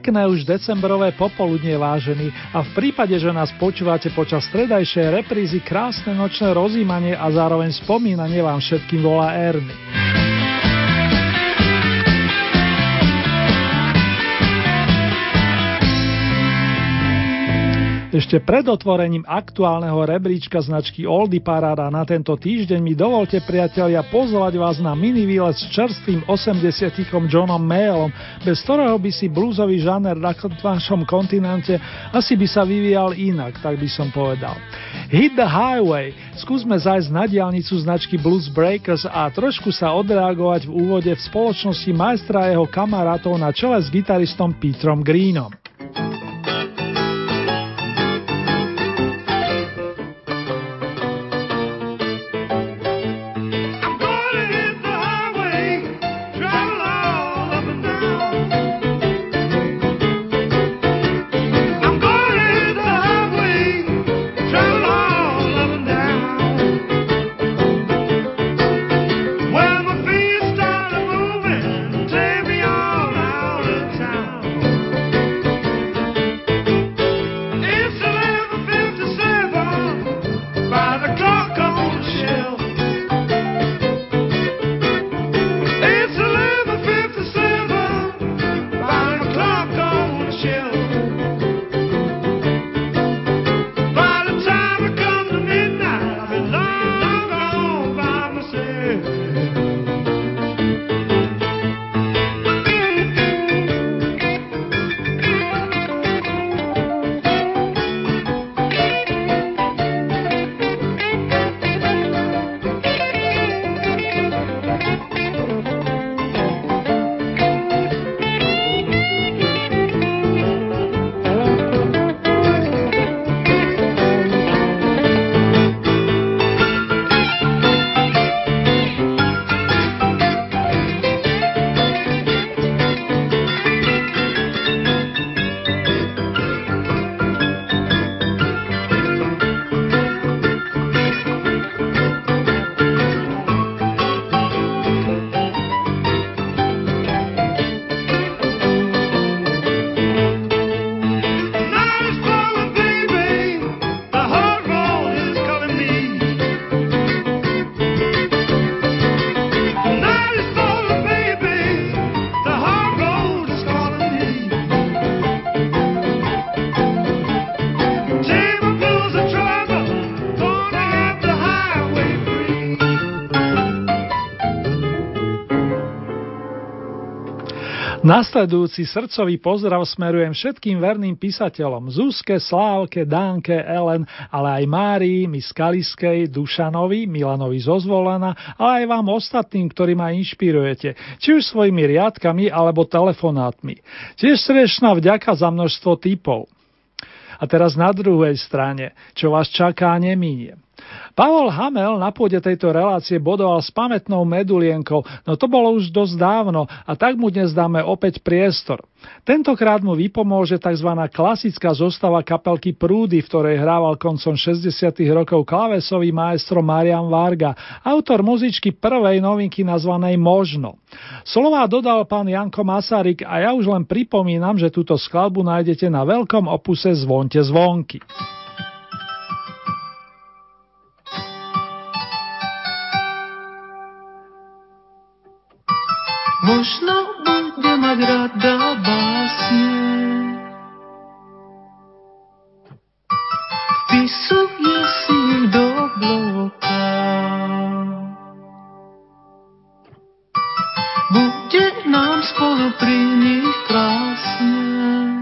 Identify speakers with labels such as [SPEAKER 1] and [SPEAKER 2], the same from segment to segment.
[SPEAKER 1] Pekné už decembrové popoludne vážení a v prípade, že nás počúvate počas stredajšej reprízy krásne nočné rozímanie a zároveň spomínanie vám všetkým volá Ernie. Ešte pred otvorením aktuálneho rebríčka značky Oldy Parada na tento týždeň mi dovolte priatelia pozvať vás na mini výlet s čerstvým 80 Johnom Mayallom, bez ktorého by si bluesový žáner na našom kontinente asi by sa vyvíjal inak, tak by som povedal. Hit the Highway, skúsme zajsť na diálnicu značky Blues Breakers a trošku sa odreagovať v úvode v spoločnosti majstra a jeho kamarátov na čele s gitaristom Petrom Greenom. Nasledujúci srdcový pozdrav smerujem všetkým verným písateľom Zuzke, Slávke, Dánke, Ellen, ale aj Márii, Miss Kaliskej, Dušanovi, Milanovi Zozvolana, ale aj vám ostatným, ktorí ma inšpirujete, či už svojimi riadkami alebo telefonátmi. Tiež srdečná vďaka za množstvo typov. A teraz na druhej strane, čo vás čaká, nemínie. Pavol Hamel na pôde tejto relácie bodoval s pamätnou medulienkou, no to bolo už dosť dávno a tak mu dnes dáme opäť priestor. Tentokrát mu vypomôže tzv. klasická zostava kapelky Prúdy, v ktorej hrával koncom 60. rokov klavesový maestro Marian Varga, autor muzičky prvej novinky nazvanej Možno. Slová dodal pán Janko Masaryk a ja už len pripomínam, že túto skladbu nájdete na veľkom opuse Zvonte zvonky.
[SPEAKER 2] Možno bude mať rada básne. Vpisuje si do bloka. Bude nám spolu pri nich krásne.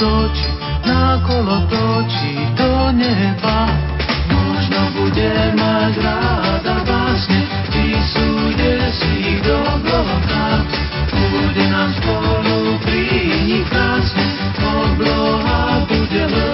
[SPEAKER 2] Kolotoči, na kolotoči do neba. Možno bude mať ráda vlastne, vysúde si do bloka. Bude nám spolu pri nich krásne, obloha bude hlboká.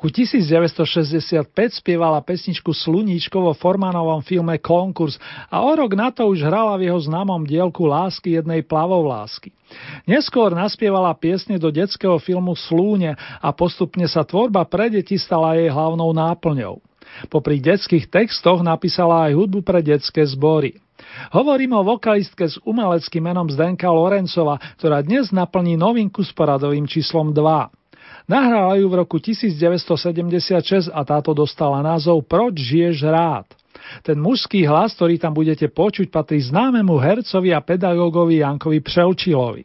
[SPEAKER 1] Roku 1965 spievala pesničku Sluníčko vo Formanovom filme Konkurs a o rok na to už hrala v jeho známom dielku Lásky jednej plavov lásky. Neskôr naspievala piesne do detského filmu Slúne a postupne sa tvorba pre deti stala jej hlavnou náplňou. Popri detských textoch napísala aj hudbu pre detské zbory. Hovorím o vokalistke s umeleckým menom Zdenka Lorencova, ktorá dnes naplní novinku s poradovým číslom 2. Nahrala ju v roku 1976 a táto dostala názov Proč žiješ rád? Ten mužský hlas, ktorý tam budete počuť, patrí známemu hercovi a pedagógovi Jankovi Přelčilovi.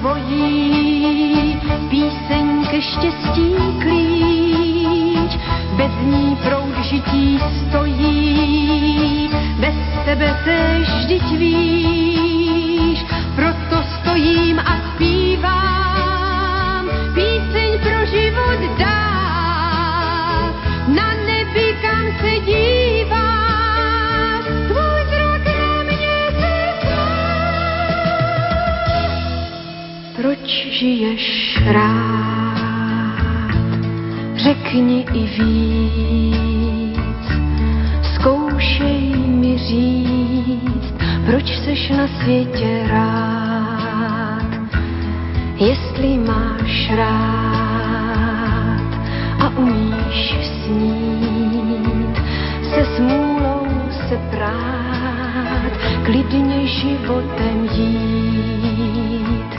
[SPEAKER 3] svojí píseň ke štěstí klíč. Klidně životem jít.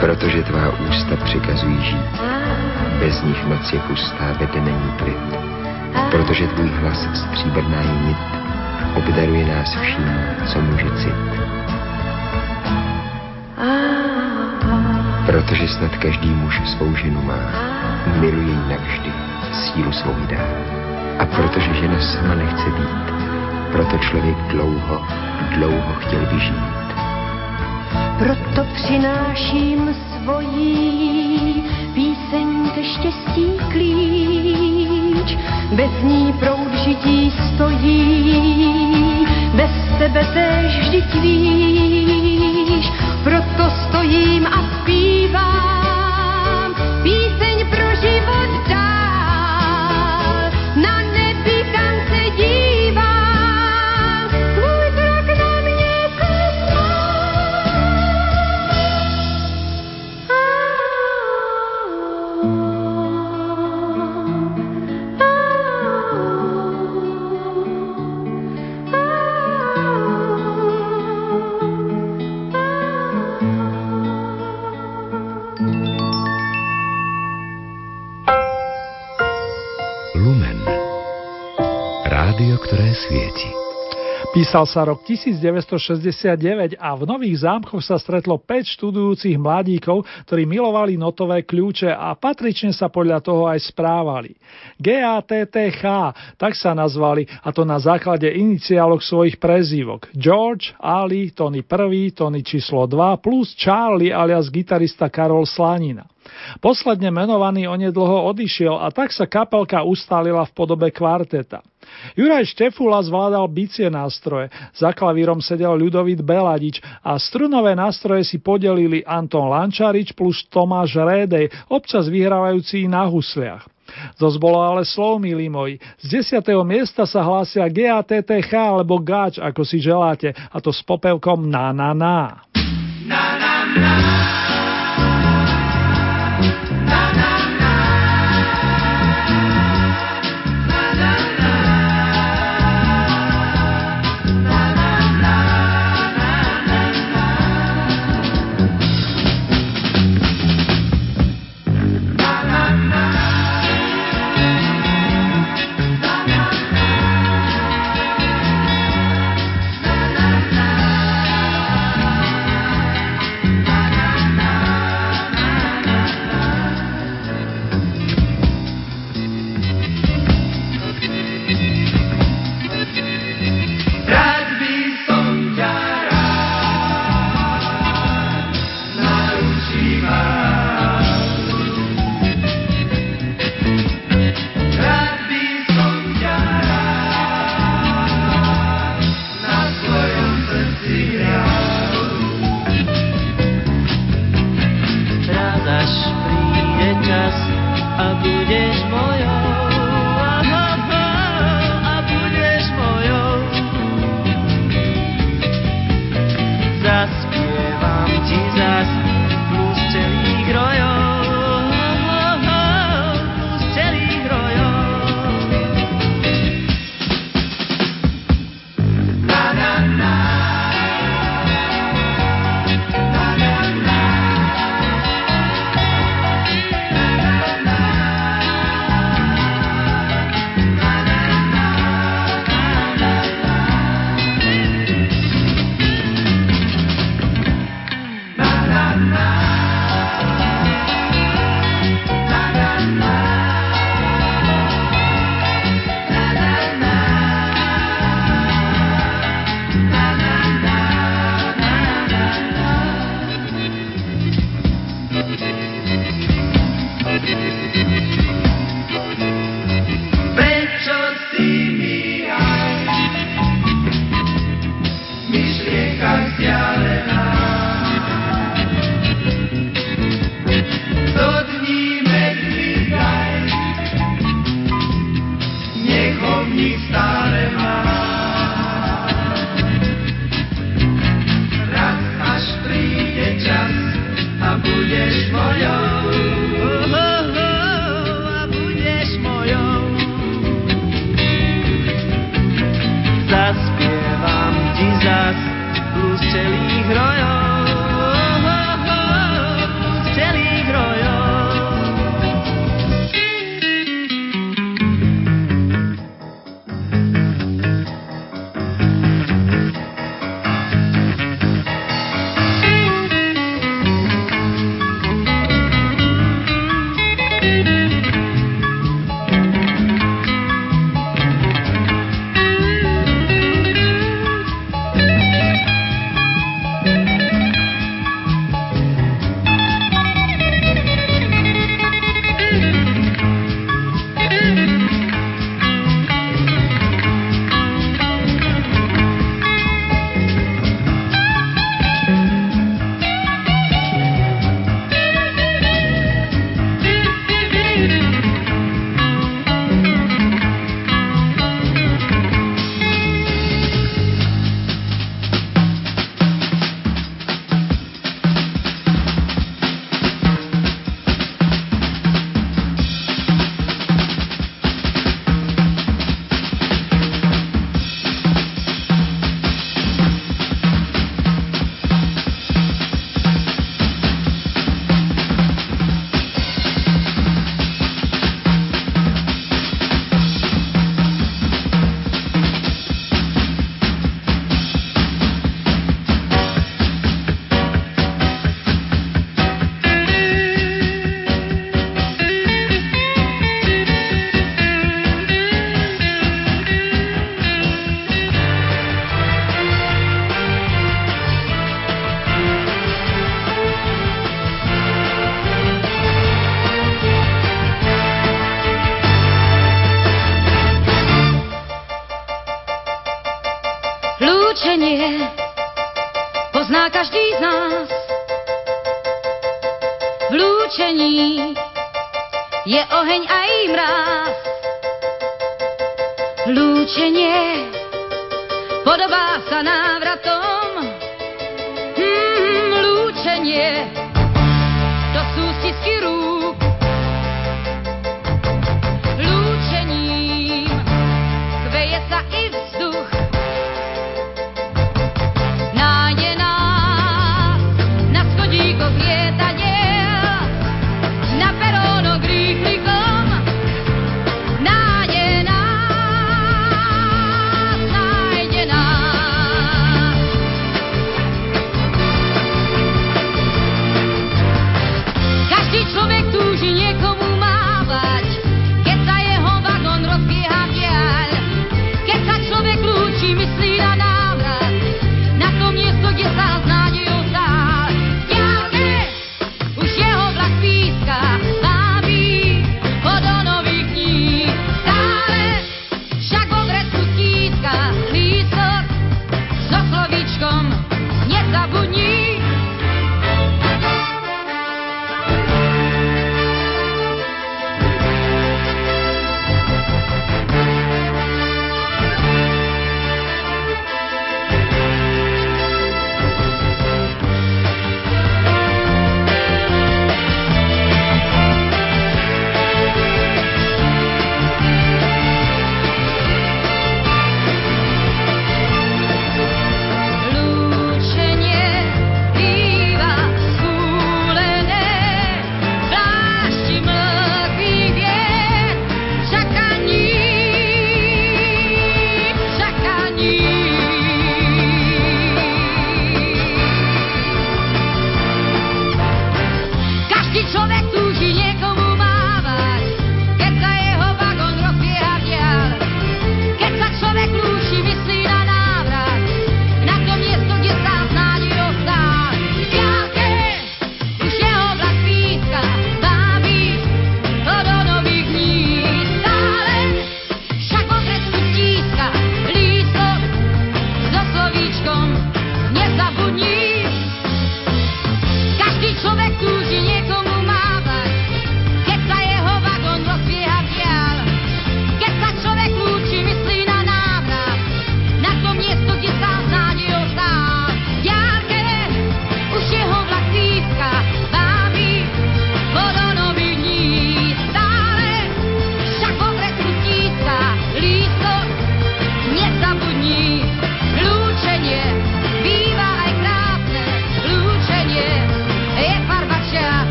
[SPEAKER 4] Protože tvá ústa přikazují žít. Bez nich noc je pustá, ve den není klid. Protože tvůj hlas stříbrná je nit, obdaruje nás vším, co může cit. Protože snad každý muž svou ženu má, miluje ji navždy, sílu svou dá. A protože žena sama nechce být, proto člověk dlouho, dlouho chtěl vyžít.
[SPEAKER 3] Proto přináším svojí píseň ke štěstí klíč. Bez ní proud žití stojí, bez tebe též vždyť víš. Proto stojím a zpívám
[SPEAKER 1] Písal sa rok 1969 a v Nových zámkoch sa stretlo 5 študujúcich mladíkov, ktorí milovali notové kľúče a patrične sa podľa toho aj správali. GATTH, tak sa nazvali, a to na základe iniciálok svojich prezývok. George, Ali, Tony 1, Tony číslo 2 plus Charlie alias gitarista Karol Slanina. Posledne menovaný onedlho odišiel a tak sa kapelka ustálila v podobe kvarteta. Juraj Štefula zvládal bicie nástroje, za klavírom sedel Ľudovít Beladič a strunové nástroje si podelili Anton Lančarič plus Tomáš Rédej, občas vyhrávajúci na husliach. Zos bolo ale slov, milí moji. Z 10. miesta sa hlásia GATTH alebo GAČ, ako si želáte, a to s popevkom na na na.
[SPEAKER 2] na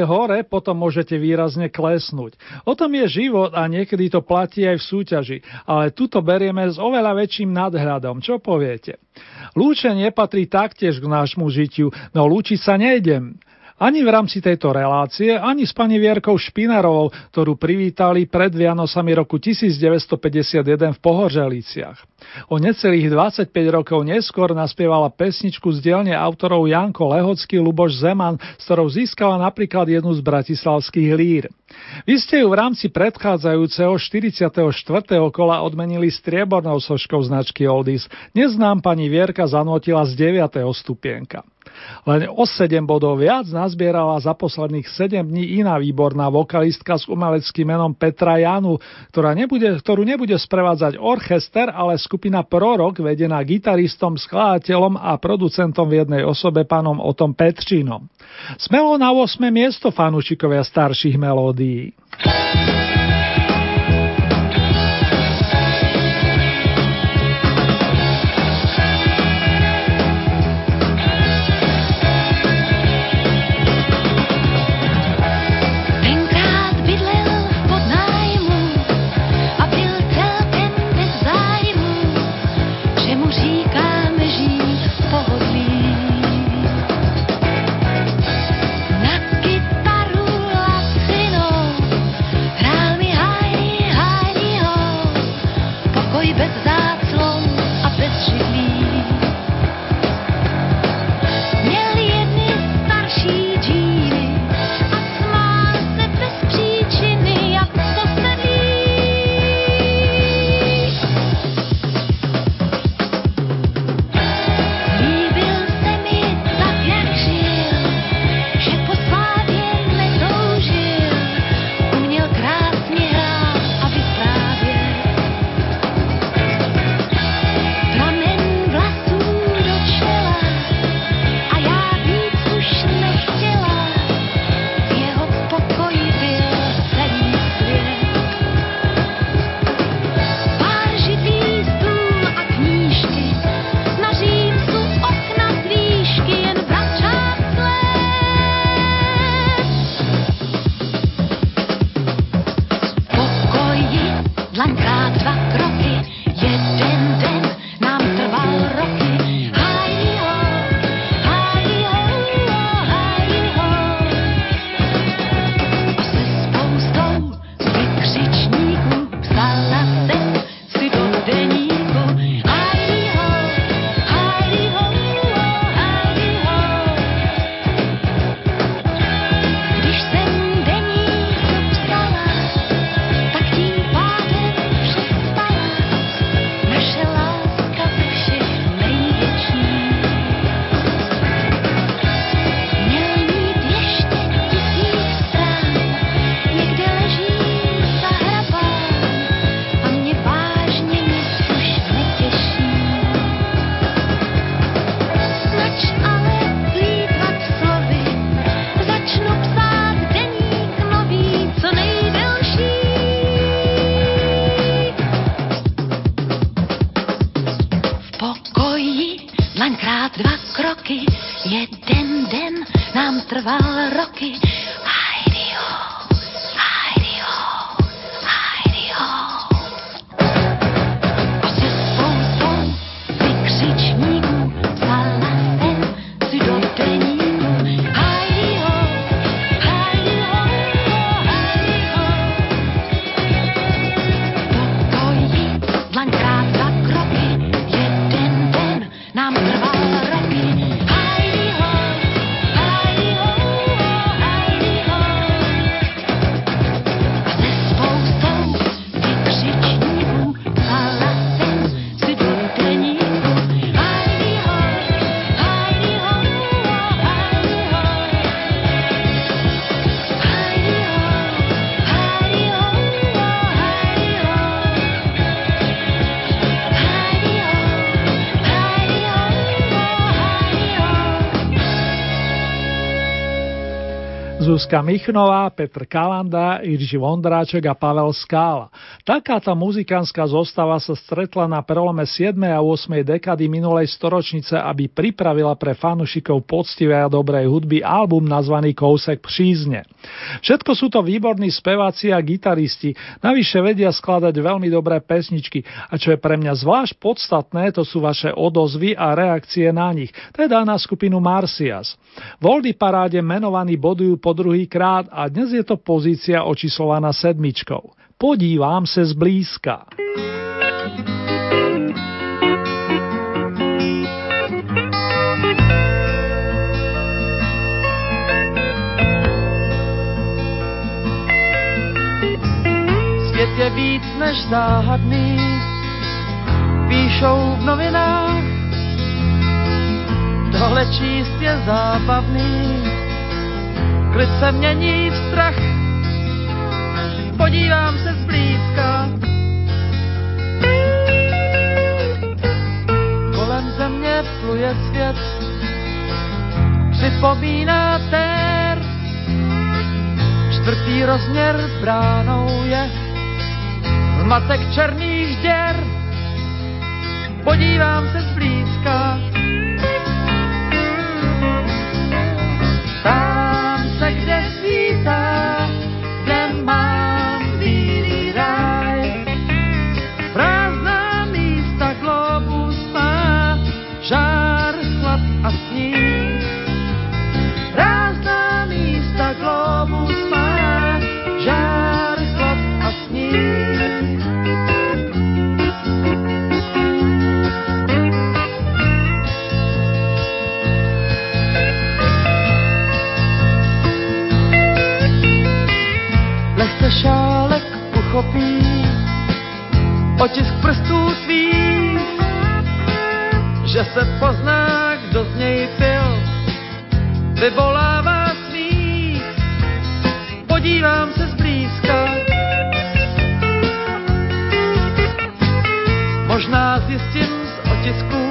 [SPEAKER 3] Raste hore, potom môžete výrazne klesnúť. O tom je život a niekedy to platí aj v súťaži, ale tuto berieme s oveľa väčším nadhľadom. Čo poviete? Lúčenie patrí taktiež k nášmu žitiu, no lúčiť sa nejdem. Ani v rámci tejto relácie, ani s pani Vierkou Špinarovou, ktorú privítali pred Vianocami roku 1951 v Pohorželiciach. O necelých 25 rokov neskôr naspievala pesničku z dielne autorov Janko Lehocký, Luboš Zeman, s ktorou získala napríklad jednu z bratislavských lír. Vy ste ju v rámci predchádzajúceho 44. kola odmenili striebornou soškou značky Oldies. Dnes nám pani Vierka zanotila z 9. stupienka. Len o 7 bodov viac nazbierala za posledných 7 dní iná výborná vokalistka s umeleckým menom Petra Janu, ktorá nebude, ktorú nebude sprevádzať orchester, ale skupina Prorok vedená gitaristom, skladateľom a producentom v jednej osobe pánom Otom Petřínom. Smelo na 8. miesto fanúšikovia starších melódií.
[SPEAKER 5] Kroky, jeden den nám trval roky. Hajdio,
[SPEAKER 1] Zuzka Michnová, Petr Kalanda, Irži Vondráček a Pavel Skála. Takáto muzikánska zostava sa stretla na prelome 7. a 8. dekady minulej storočnice, aby pripravila pre fanušikov poctivej a dobrej hudby album nazvaný Kousek přízne. Všetko sú to výborní speváci a gitaristi, navyše vedia skladať veľmi dobré pesničky a čo je pre mňa zvlášť podstatné, to sú vaše odozvy a reakcie na nich, teda na skupinu Marcias. Voldy paráde menovaní bodujú po druhý krát a dnes je to pozícia očíslovaná sedmičkou. Podívám se zblízka.
[SPEAKER 6] Svět je víc než záhadný, píšou v novinách, tohle číst je zábavný, klid se mění v strach, podívám se zblízka. Kolem země pluje svět, připomíná tér, čtvrtý rozměr bránou je zmatek černých děr. Podívám se zblízka, tam otisk prstů tvých, že se pozná, kdo z něj pil, vyvolává smích. Podívám se zblízka, možná zjistím z otisků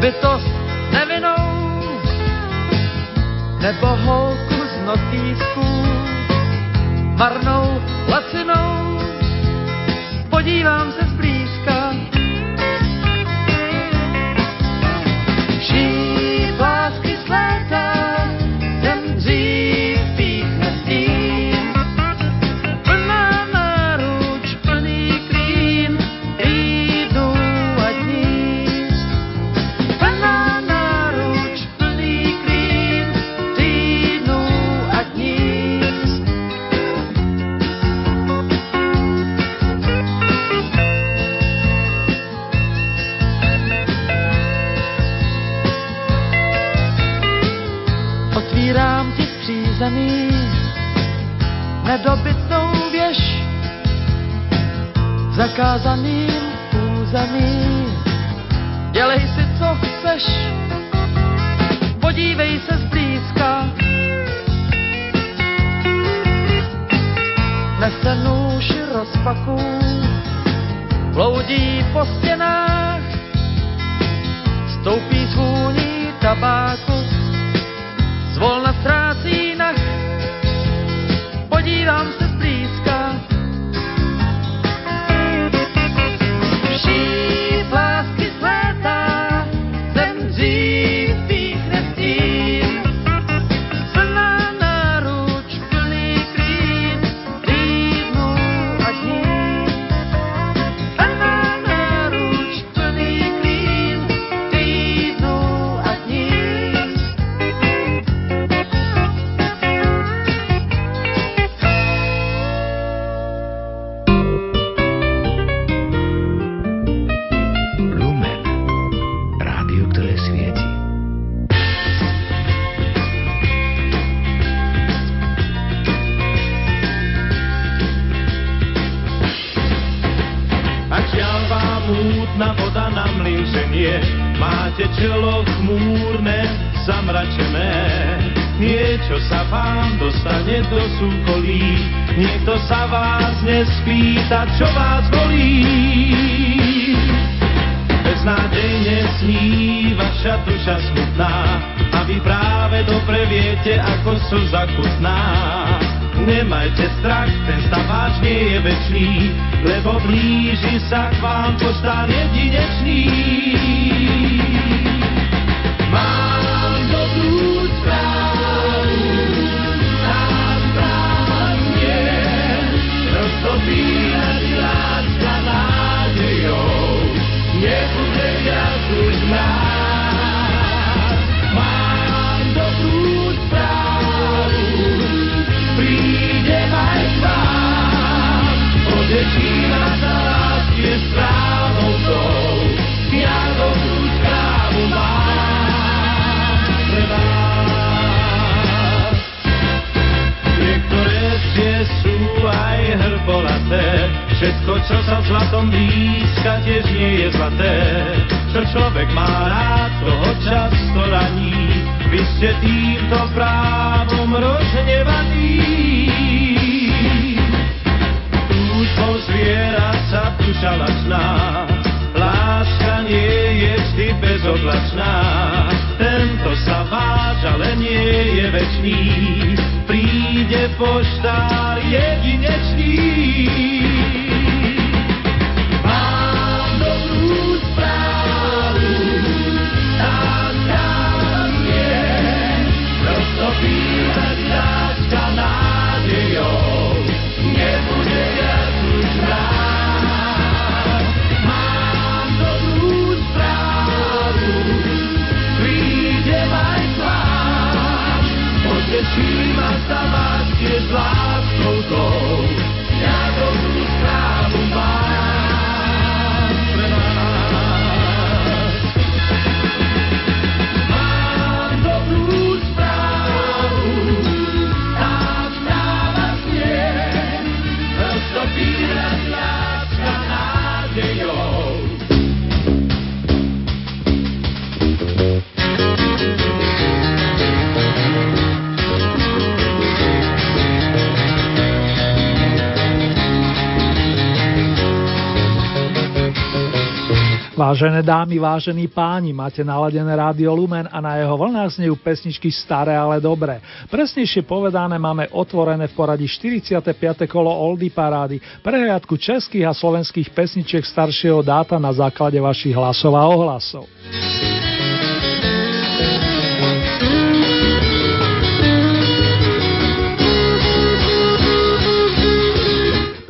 [SPEAKER 6] bytost nevinou, nebo holku
[SPEAKER 7] nespýta, čo vás bolí. Beznádejne sní vaša duša smutná a vy práve dobre viete, ako slza chutná. Nemajte strach, ten stav nie je večný, lebo blíži sa k vám poštár jedinečný. Mám be všetko, čo sa zlatom blízka, tiež nie je zlaté. Čo človek má rád, toho často raní, vy ste týmto právom rozhnevaní. Túžbou zvierat sa duša lačná, láska nie je vždy bezoblačná. Tento sa váž, ale nie je večný, príde poštár jedinečný. Mám dobrú správu, tá správa roztopí nás láska nádejou, nebude viac
[SPEAKER 1] Vážené dámy, vážení páni, máte naladené rádio Lumen a na jeho vlnách znejú pesničky staré, ale dobré. Presnejšie povedané máme otvorené v poradí 45. kolo Oldy Parády, prehliadku českých a slovenských pesničiek staršieho dáta na základe vašich hlasov a ohlasov.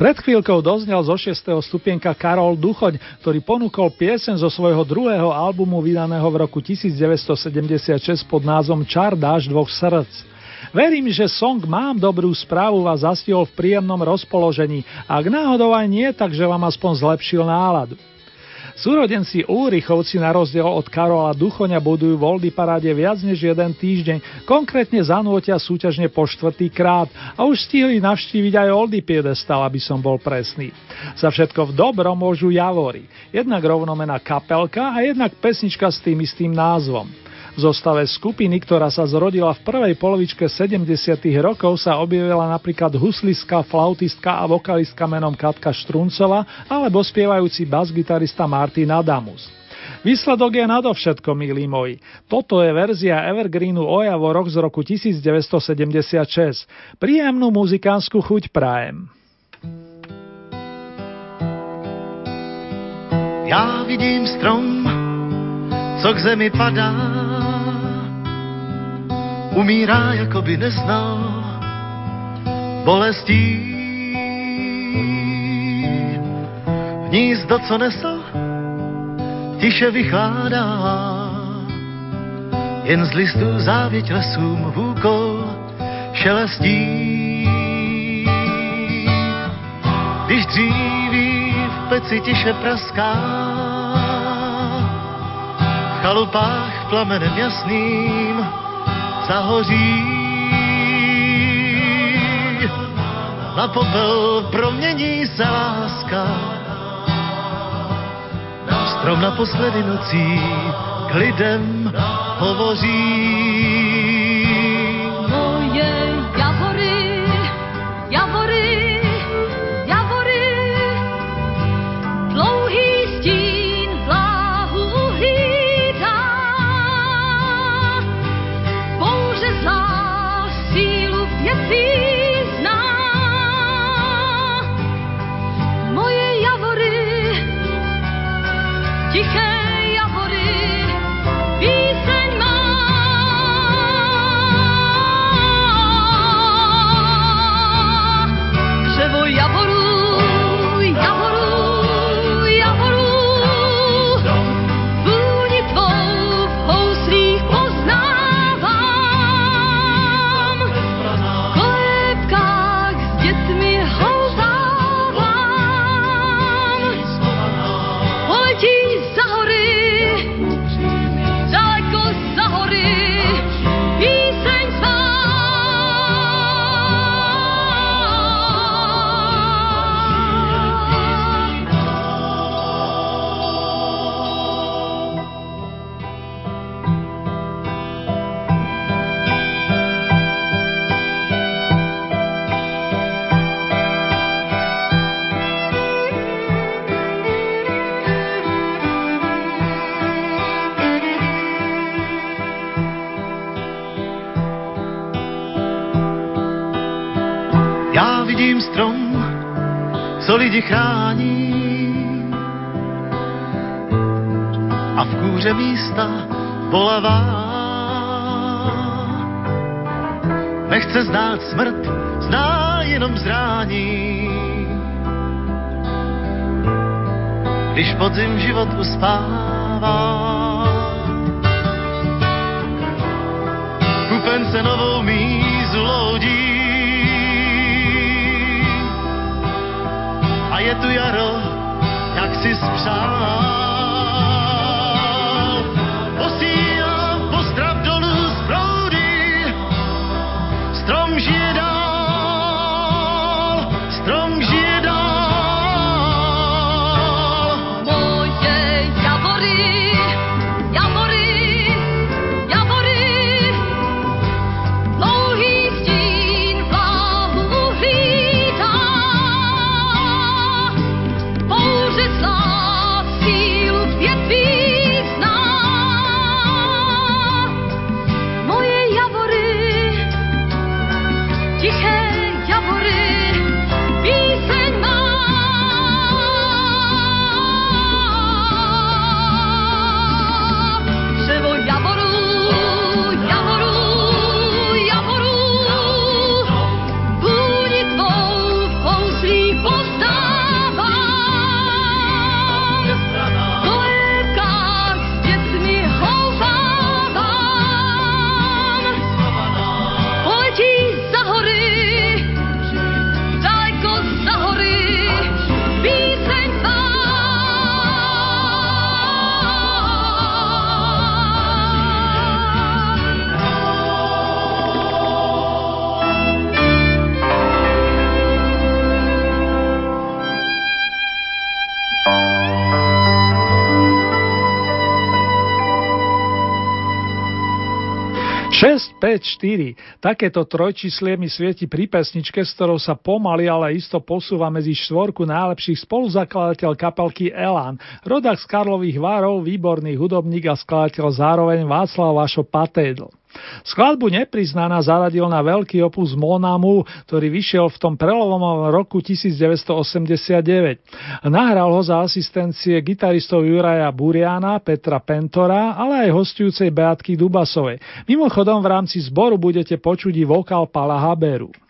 [SPEAKER 1] Pred chvíľkou doznel zo 6. stupienka Karol Duchoň, ktorý ponúkol piesen zo svojho druhého albumu vydaného v roku 1976 pod názvom Čar dáš dvoch srdc. Verím, že song Mám dobrú správu vás zastihol v príjemnom rozpoložení. Ak náhodou aj nie, tak že vám aspoň zlepšil náladu. Súrodenci Úrichovci na rozdiel od Karola Duchoňa budujú v Oldy paráde viac než jeden týždeň, konkrétne zanútia súťažne po štvrtý krát a už stihli navštíviť aj Oldy piedestal, aby som bol presný. Za všetko v dobro môžu Javory, jednak rovnomená kapelka a jednak pesnička s tým istým názvom. Zostave skupiny, ktorá sa zrodila v prvej polovičke 70. rokov, sa objavila napríklad huslistka, flautistka a vokalistka menom Katka Štruncova alebo spievajúci basgitarista Martin Adamus. Výsledok je nadovšetko, milí moji. Toto je verzia Evergreenu Ojavo rok z roku 1976. Príjemnú muzikánsku chuť prajem.
[SPEAKER 8] Já vidím strom, co k zemi padá, umírá, jako by neznal bolestí. Hnízdo, co nesl, tiše vychládá, jen z listů závěť lesům úkol šelestí. Když dříví v peci tiše praská, chalupách plamenem jasným zahoří. Na popel promění se láska, strom naposledy nocí k lidem hovoří.
[SPEAKER 1] 2-4. Takéto trojčíslie mi svieti pri pesničke, s ktorou sa pomaly, ale isto posúva medzi štvorku najlepších spoluzakladateľ kapelky Elan. Rodak z Karlových Várov, výborný hudobník a skladateľ zároveň Václav Vašo Patédl. Skladbu nepriznaná zaradil na veľký opus Monamu, ktorý vyšiel v tom prelomovom roku 1989. Nahral ho za asistencie gitaristov Juraja Buriana, Petra Pentora, ale aj hostujúcej Beatky Dubasovej. Mimochodom v rámci zboru budete počuť i vokál Pala Haberu.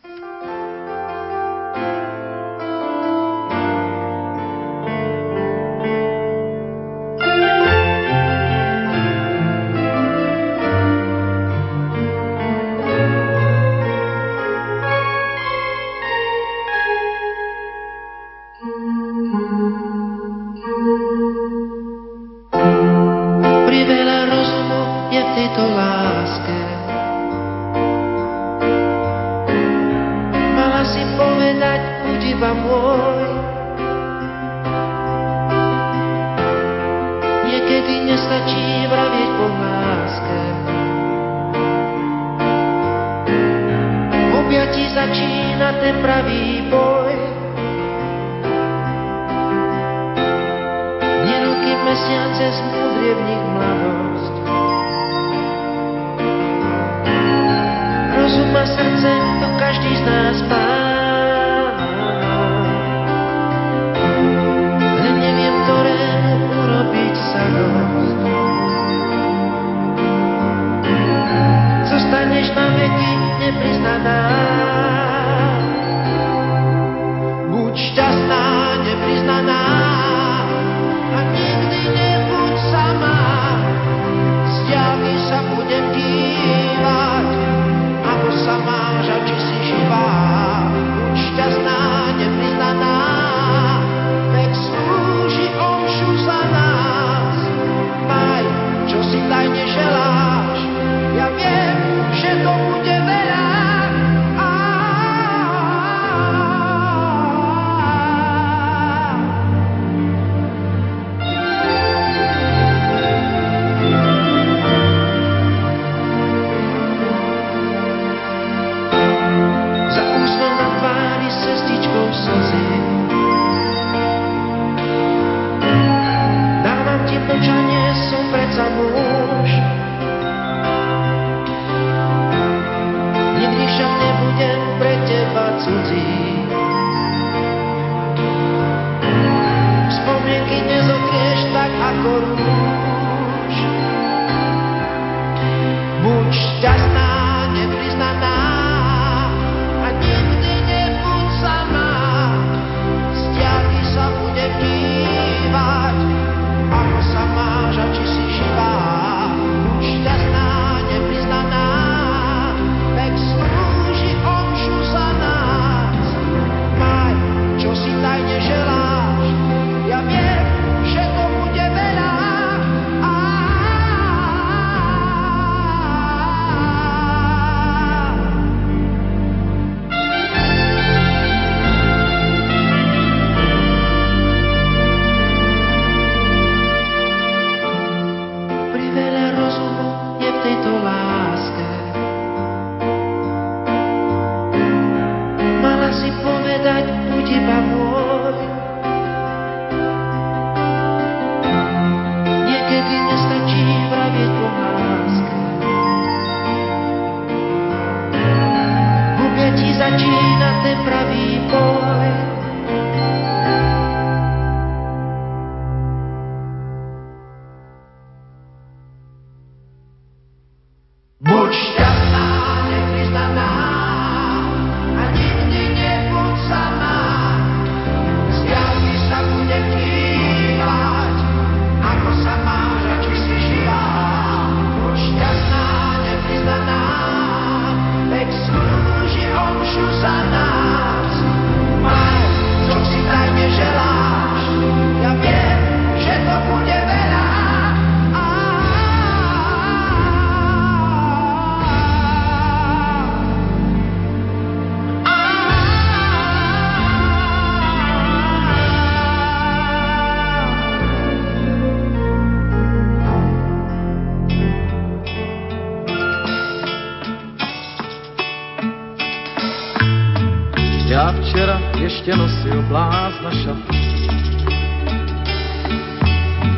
[SPEAKER 6] Ještě nosil blázna šat.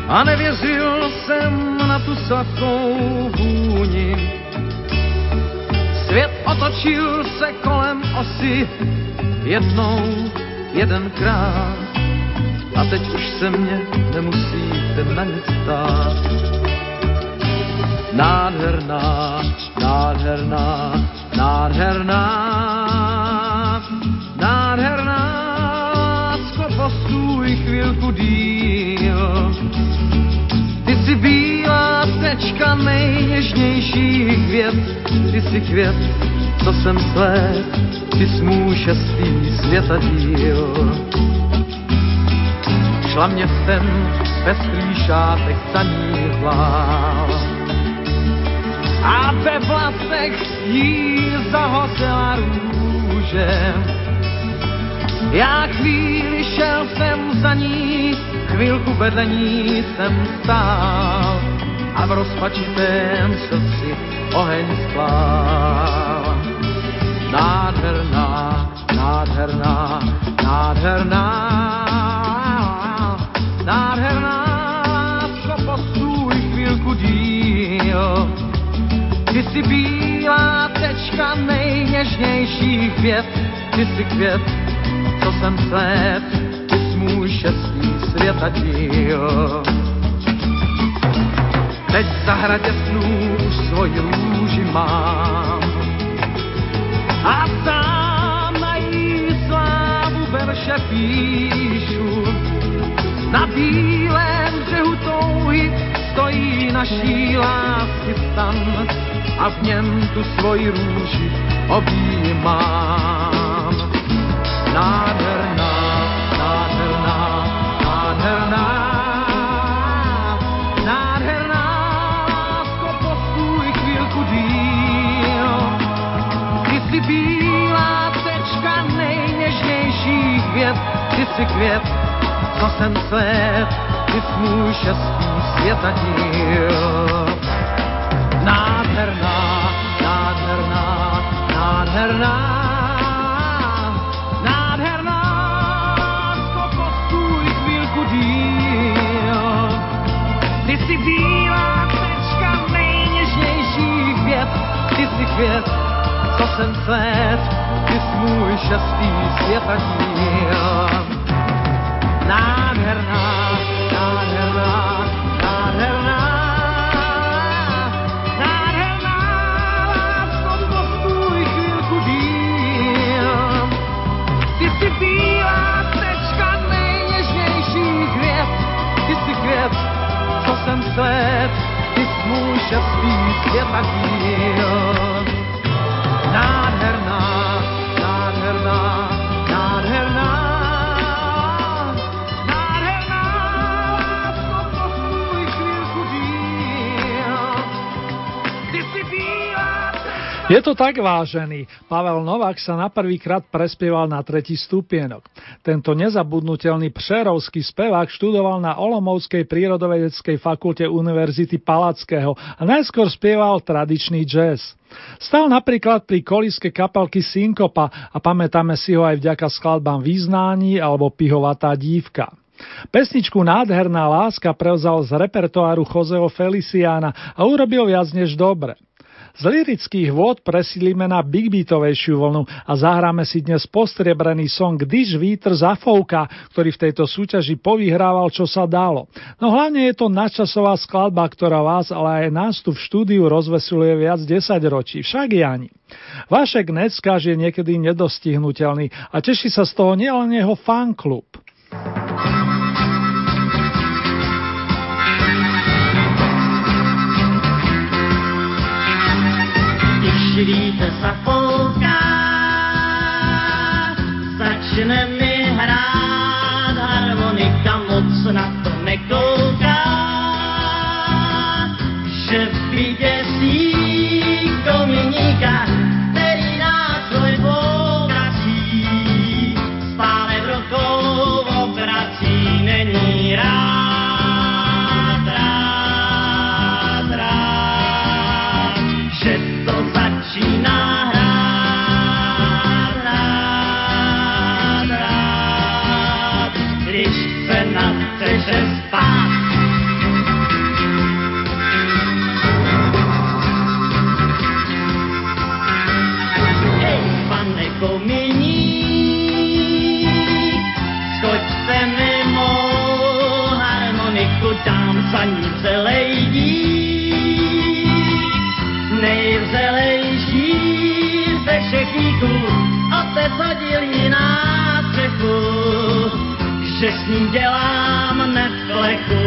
[SPEAKER 6] A nevěřil jsem na tu sladkou vůni. Svět otočil se kolem osy jednou, jedenkrát. A teď už se mě nemusíte na nic ptát. Nádherná, nádherná, nádherná, postůj chvilku díl. Ty jsi bílá tečka nejněžnějších květ, ty jsi květ, co jsem sled, ty jsi můj šestý světa díl. Šla městem pestrý šátek saní hlav a ve vlasech jí zahořela růže. Já chvíli šel jsem za ní, chvilku vedle ní jsem stál a v rozpačitém srdci oheň splál. Nádherná, nádherná, nádherná, nádherná, lásko, postůj chvilku díl. Ty jsi bílá tečka nejněžnějších květ, ty jsi květ, co jsem sled, ty jsi můj šestý světa díl. Teď v zahradě snů už svoji růži mám a sám na jí slávu verše píšu. Na bílém břehu touhy stojí naší lásky stan a v něm tu svoji růži objímám. Nádherná, nejněžnějších květ, co jsem svět, ty jsi můj šestý světa díl. Nádherná, nádherná, nádherná, nádherná, květ, co jsem svět, ty jsi můj šestý světa díl. Nádherná, nádherná, nádherná, nádherná, lásko, postůj chvílku díl. Ty jsi bílá co jsem svět, ty jsi můj šestý světa
[SPEAKER 1] Je to tak vážený. Pavel Novák sa na prvýkrát prespieval na tretí stupienok. Tento nezabudnutelný přerovský spevák študoval na Olomovskej prírodovedeckej fakulte Univerzity Palackého a najskôr spieval tradičný jazz. Stal napríklad pri koliske kapelky Synkopa a pamätáme si ho aj vďaka skladbám Význání alebo Pihovatá dívka. Pesničku Nádherná láska prevzal z repertoáru Joseho Feliciana a urobil viac než dobre. Z lirických vôd presídlime na big beatovejšiu vlnu a zahráme si dnes postriebrený song Když vítr zafouka, ktorý v tejto súťaži povyhrával, čo sa dalo. No hlavne je to nadčasová skladba, ktorá vás, ale aj nás tu v štúdiu rozveseluje viac 10 ročí, však Jani. Vašek Neckáž je niekedy nedostihnutelný a teší sa z toho nielen jeho fanklub.
[SPEAKER 9] Zafouká, začne jako miník. Skočte mimo harmoniku, tam za ní celej dík. Nejvřelejší ze šechníků, otec hodil jí na střechu, že s ním dělám neflechu,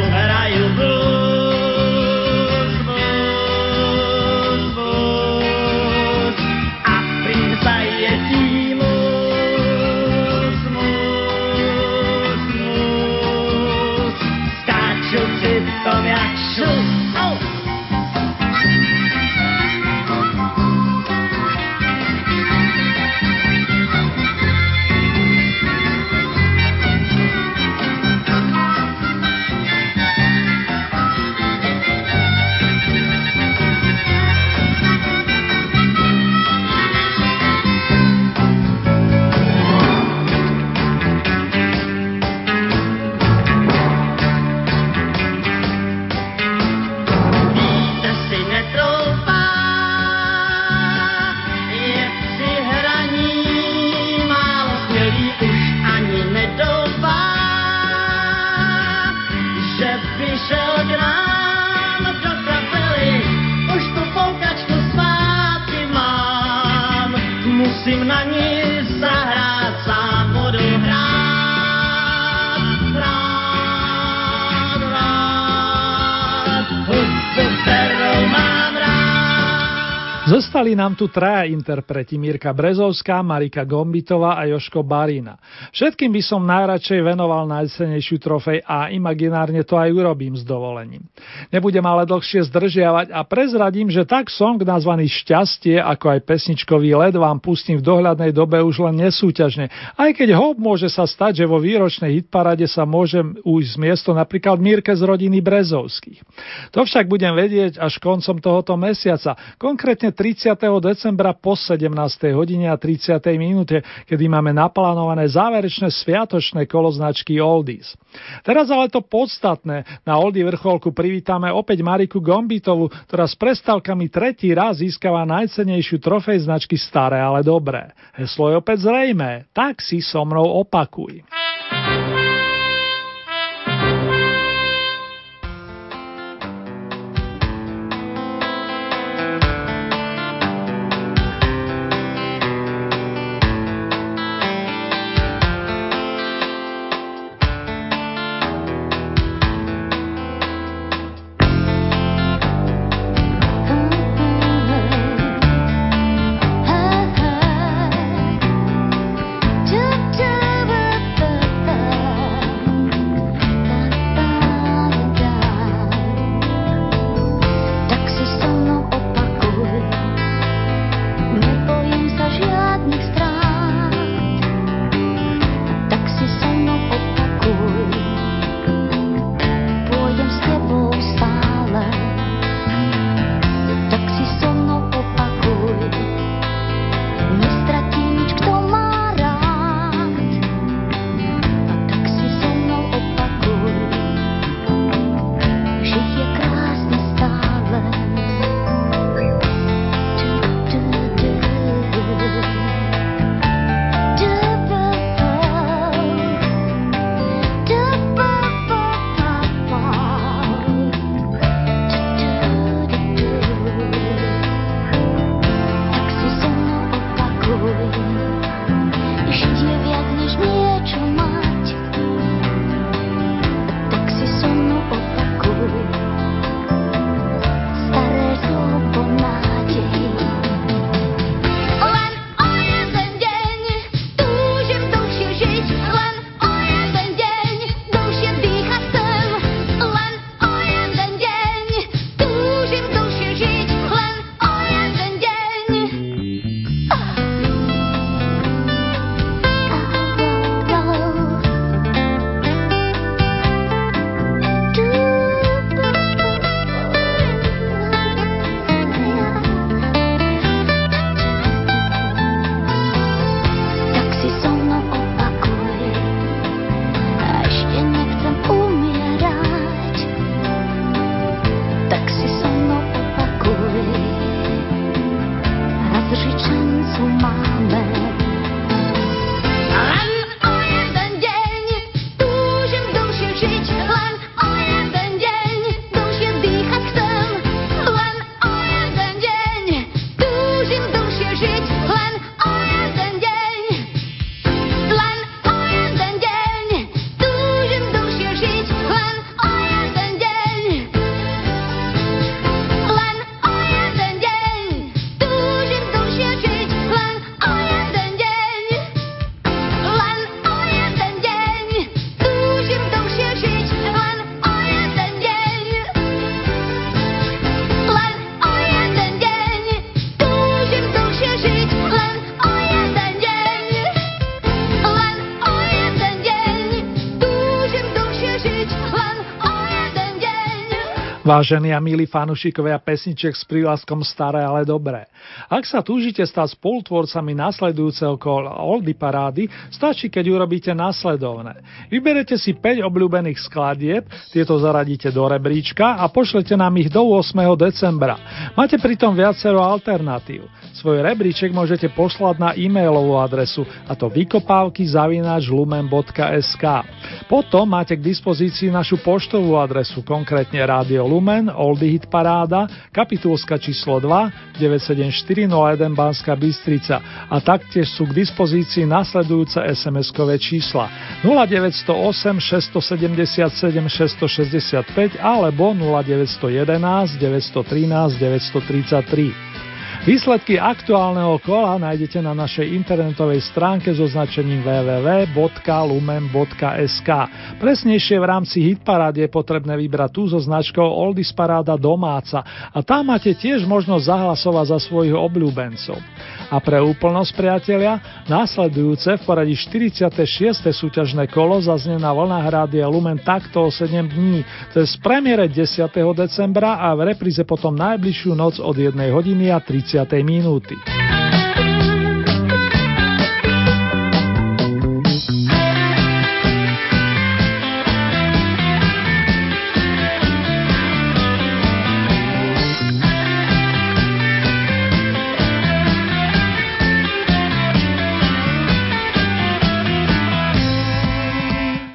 [SPEAKER 1] Zostali nám tu traja interpreti Mirka Brezovská, Marika Gombitová a Joško Barina. Všetkým by som najradšej venoval najcenejšiu trofej a imaginárne to aj urobím s dovolením. Nebudem ale dlhšie zdržiavať a prezradím, že tak song nazvaný Šťastie, ako aj pesničkový led vám pustím v dohľadnej dobe už len nesúťažne. Aj keď hop môže sa stať, že vo výročnej hitparade sa môžem ujsť z miesto napríklad Mirke z rodiny Brezovských. To však budem vedieť až koncom tohoto mesiaca, konkrétne 30. decembra po 17. hodine a 30. minúte, kedy máme naplánované záverečné sviatočné kolo značky Oldies. Teraz ale to podstatné. Na Oldy vrcholku privítame opäť Mariku Gombitovu, ktorá s prestávkami tretí raz získava najcenejšiu trofej značky Staré, ale dobré. Heslo je opäť zrejmé. Tak si so mnou opakuj. Vážení a milí fanúšikovia pesničiek s prívlaskom staré, ale dobré. Ak sa túžite stať spolutvorcami nasledujúceho kola Oldy parády, stačí, keď urobíte nasledovné. Vyberete si 5 obľúbených skladieb, tieto zaradíte do rebríčka a pošlete nám ich do 8. decembra. Máte pritom viacero alternatív. Svoj rebríček môžete poslať na e-mailovú adresu a to vykopávky. Potom máte k dispozícii našu poštovú adresu, konkrétne Rádio Lumen, Oldie Hit Paráda, kapitulska číslo 2, 97401 Banská Bystrica a taktiež sú k dispozícii nasledujúce SMS-kové čísla 0908 677 665 alebo 0911 913 933. Výsledky aktuálneho kola nájdete na našej internetovej stránke so značením www.lumen.sk. Presnejšie v rámci Hitparád je potrebné vybrať tú so značkou Oldies Paráda domáca a tam máte tiež možnosť zahlasovať za svojich obľúbencov. A pre úplnosť priatelia, následujúce v poradí 46. súťažné kolo zaznie na vlnách Rádia Lumen takto o 7 dní, to je z premiére 10. decembra a v repríze potom najbližšiu noc od 1 hodiny a 30 minúty.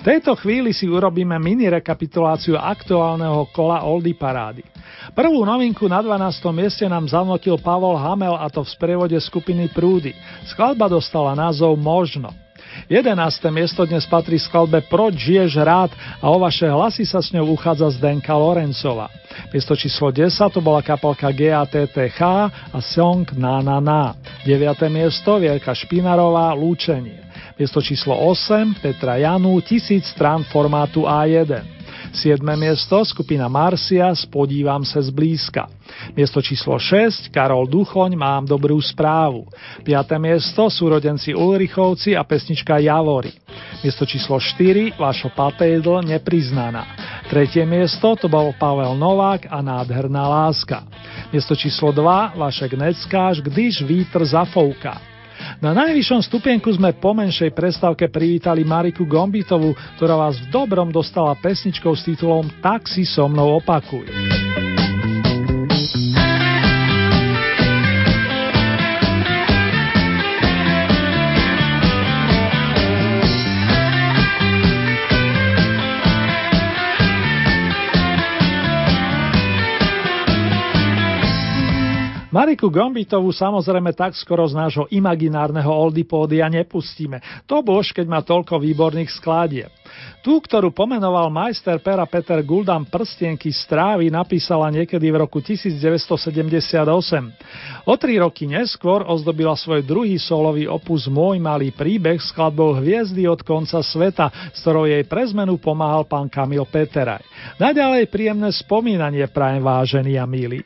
[SPEAKER 1] V tejto chvíli si urobíme mini rekapituláciu aktuálneho kola Oldy Parády. Prvú novinku na 12. mieste nám zanotil Pavol Hamel a to v sprievode skupiny Prúdy. Skladba dostala názov Možno. 11. miesto dnes patrí skladbe Proč žiješ rád a o vaše hlasy sa s ňou uchádza Zdenka Lorencova. Miesto číslo 10 to bola kapelka GATTH a song Na Na Na. 9. miesto Vierka Špinarová Lúčenie. Miesto číslo 8 Petra Janu Tisíc strán formátu A1. 7. miesto skupina Marsia Spodívam sa zblízka. Miesto číslo 6 Karol Duchoň Mám dobrú správu. 5. miesto Súrodenci Ulrichovci a pesnička Javory. Miesto číslo 4 Vašo Patejdl Nepriznaná. 3. miesto to bol Pavel Novák a Nádherná láska. Miesto číslo 2 Vašek Neckáš Když vítr zafouká. Na najvyššom stupienku sme po menšej prestávke privítali Mariku Gombitovú, ktorá vás v dobrom dostala pesničkou s titulom Tak si so mnou opakuj. Mariku Gombitovú samozrejme tak skoro z nášho imaginárneho oldipódia nepustíme. To bož, keď má toľko výborných skladieb. Tú, ktorú pomenoval majster pera Peter Guldan prstienky strávy, napísala niekedy v roku 1978. O tri roky neskôr ozdobila svoj druhý solový opus Môj malý príbeh skladbou Hviezdy od konca sveta, s ktorou jej pre zmenu pomáhal pán Kamil Peteraj. Naďalej príjemné spomínanie prajem vážení a milí.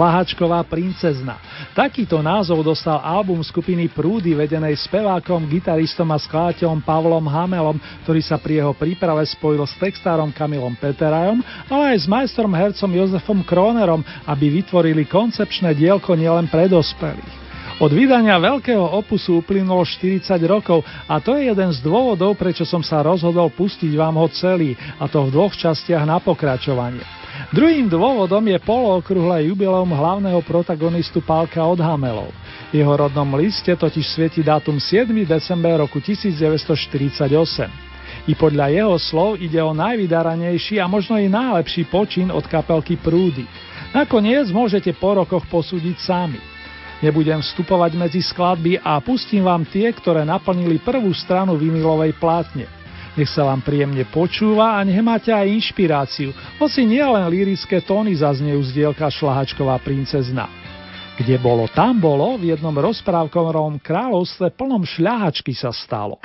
[SPEAKER 1] Šlahačková princezna. Takýto názov dostal album skupiny Prúdy vedenej spevákom, gitaristom a skladateľom Pavlom Hamelom, ktorý sa pri jeho príprave spojil s textárom Kamilom Peterajom, ale aj s majstrom hercom Jozefom Kronerom, aby vytvorili koncepčné dielko nielen pre dospelých. Od vydania veľkého opusu uplynulo 40 rokov a to je jeden z dôvodov, prečo som sa rozhodol pustiť vám ho celý, a to v dvoch častiach na pokračovanie. Druhým dôvodom je polookrúhle jubileum hlavného protagonistu Pálka od Hamelov. V jeho rodnom liste totiž svieti dátum 7. december roku 1948. I podľa jeho slov ide o najvydaranejší a možno i najlepší počin od kapelky Prúdy. Nakoniec môžete po rokoch posúdiť sami. Nebudem vstupovať medzi skladby a pustím vám tie, ktoré naplnili prvú stranu vinilovej plátne. Nech sa vám príjemne počúva a nech máte aj inšpiráciu, hoci nielen lírické tóny zaznejú z dielka Šlahačková princezna. Kde bolo, tam bolo, v jednom rozprávkovom kráľovstve plnom šľahačky sa stalo.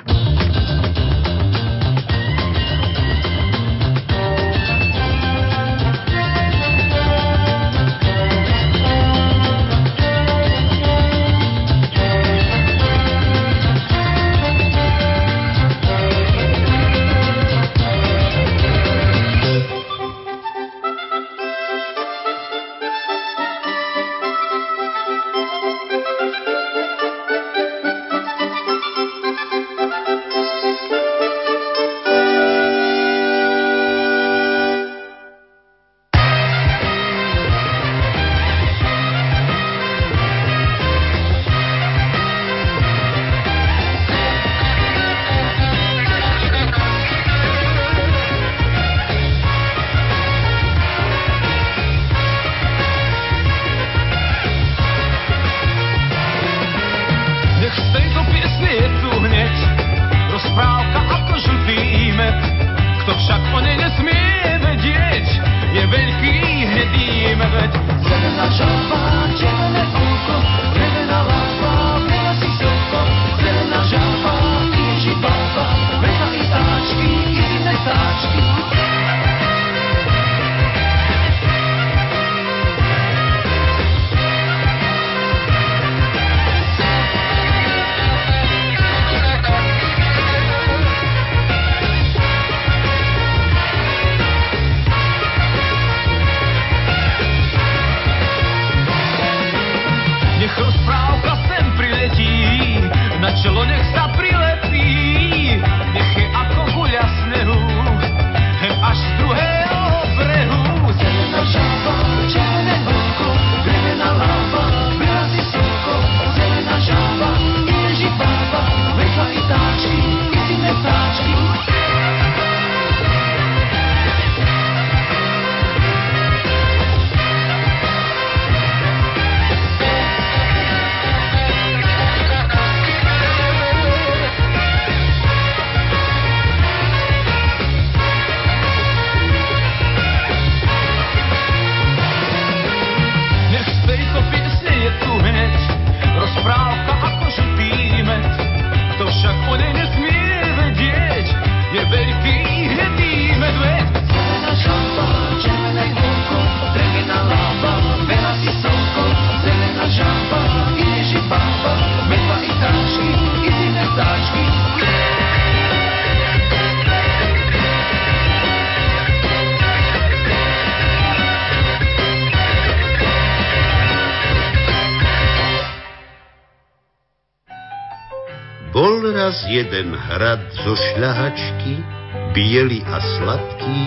[SPEAKER 10] Raz jeden hrad zo šľahačky, biely a sladký,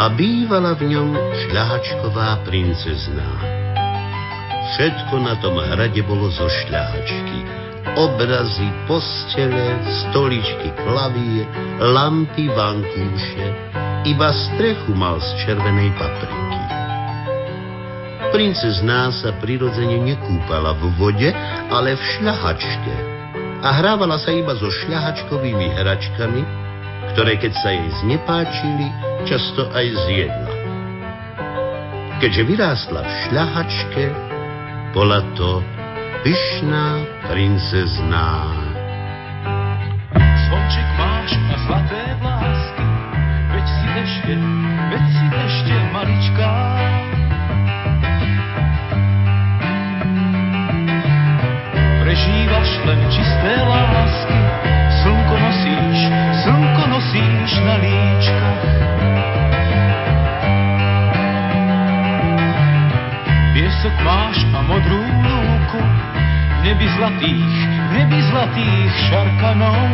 [SPEAKER 10] a bývala v ňom šľahačková princezná. Všetko na tom hrade bolo zo šľahačky. Obrazy, postele, stoličky, klavír, lampy, vankúše. Iba strechu mal z červenej papriky. Princezná sa prirodzene nekúpala v vode, ale v šľahačke a hrávala sa iba so šľahačkovými hračkami, ktoré keď sa jej znepáčili, často aj zjedla. Keďže vyrástla v šľahačke, bola to pyšná princezná.
[SPEAKER 7] Zvonček máš a zlaté vlásky, veď si ešte, veď si ešte maličká.
[SPEAKER 11] prežívaš len čisté lásky. Slnko nosíš, slnko nosíš na líčkach. Piesok máš a modrú lúku, v nebi zlatých, v nebi zlatých šarkanov.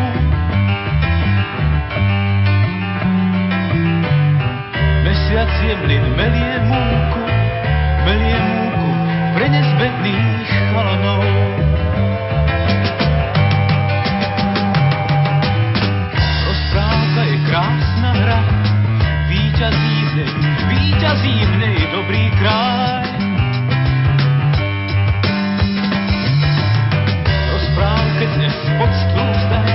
[SPEAKER 11] Mesiac je mlin, melie múku, melie múku pre nezbedných chalanov. Hra, víťazí v nej, v nej dobrý kraj. Rozprávke dnes pod stôl vzdaj,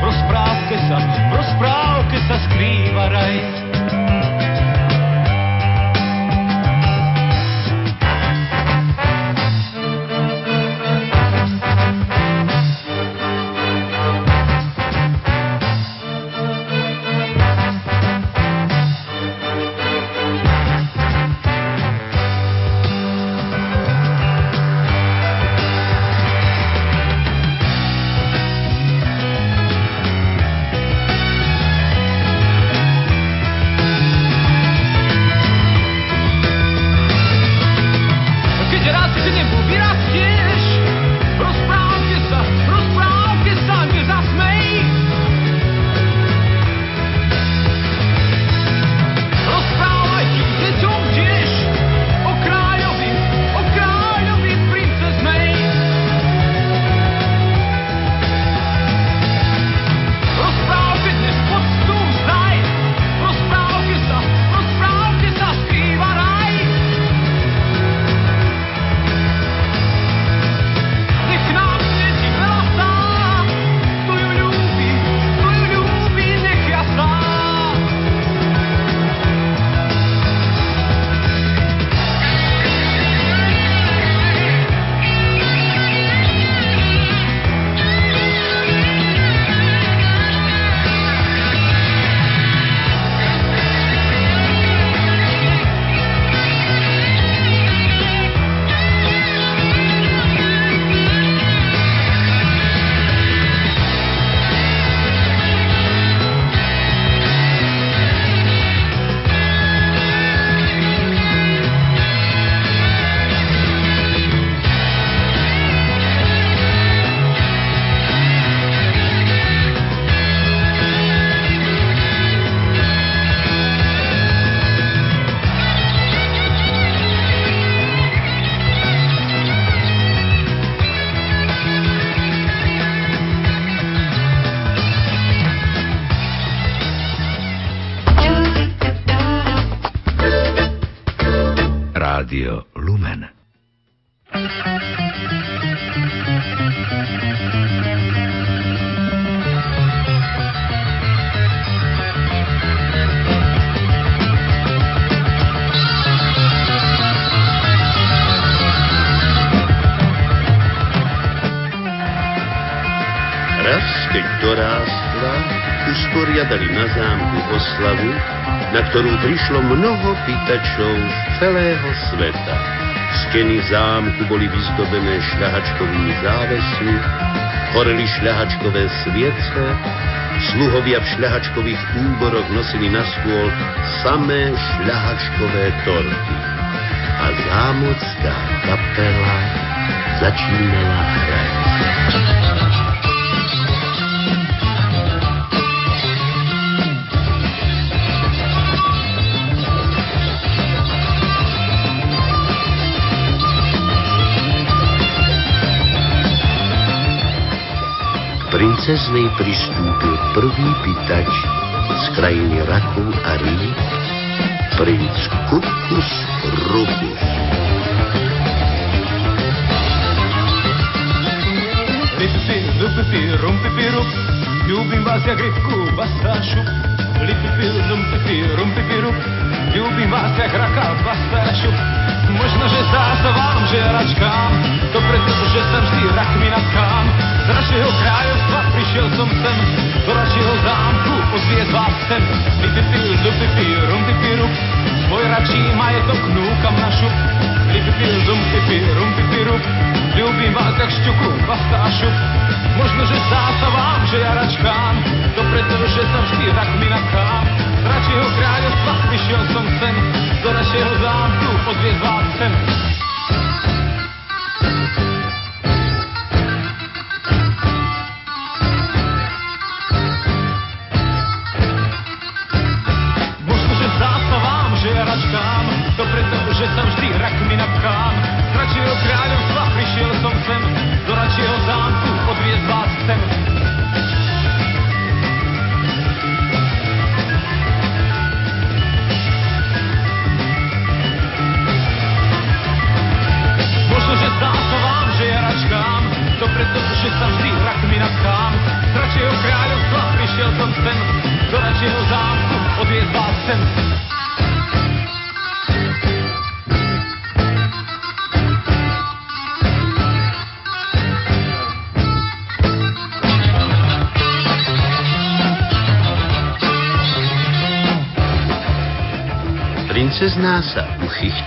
[SPEAKER 11] v rozprávke sa, v rozprávke sa skrýva raj.
[SPEAKER 10] Na ktorú prišlo mnoho pýtačov z celého sveta. Steny zámku boli vyzdobené šľahačkovými závesmi, horeli šľahačkové sviece, sluhovia v šľahačkových úboroch nosili na stôl samé šľahačkové torty. A zámocká kapela začínala hrať. Princeznej pristúpil prvý pýtač z krajiny Raku a Rí, princ Kukus Rufus.
[SPEAKER 11] Lipipi, lupipi, rumpipi, rup, ljubim vas jak ribku, vastašu. Lipipi, lumpipi, rumpipi, rup, ljubim vas jak raka, vastašu. Možno, že zdá sa vám, že račkám, to preto, že sa vždy rakminatkám. Z našeho kráľovstva prišiel som sem, do našeho zámku odviez vás sem. Lipipi, lupipi, rumpipi, rup, svoj račí majetok núkam na šup. Lipipi, lumpipi, rumpipi, rup, ľúbim vás jak šťuku, pastášu. Možno, že zdá sa vám, že ja račkám, to preto, že sa vždy rakminakám. Z radšieho kráľovstva prišiel som sem, do našeho zámku odviez vás sem.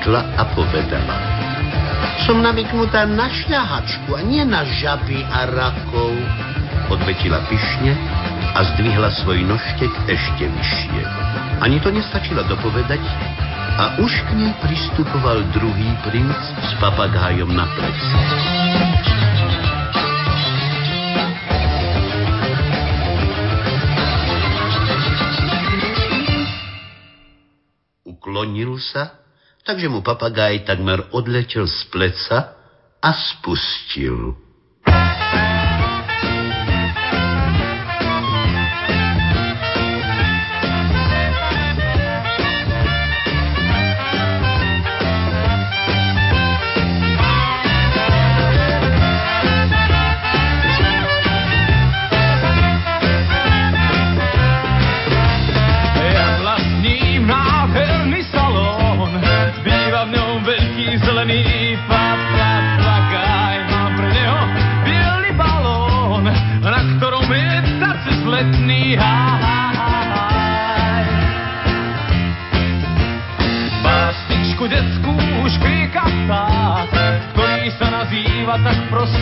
[SPEAKER 10] Uchychtla a povedala. Som navyknutá na šľahačku a nie na žaby a rakov. Odvetila pyšne a zdvihla svoj nožtek ešte vyššie. Ani to nestačila dopovedať a už k nej pristupoval druhý princ s papagájom na pleci. Uklonil sa, takže mu papagáj takmer odletel z pleca a spustil.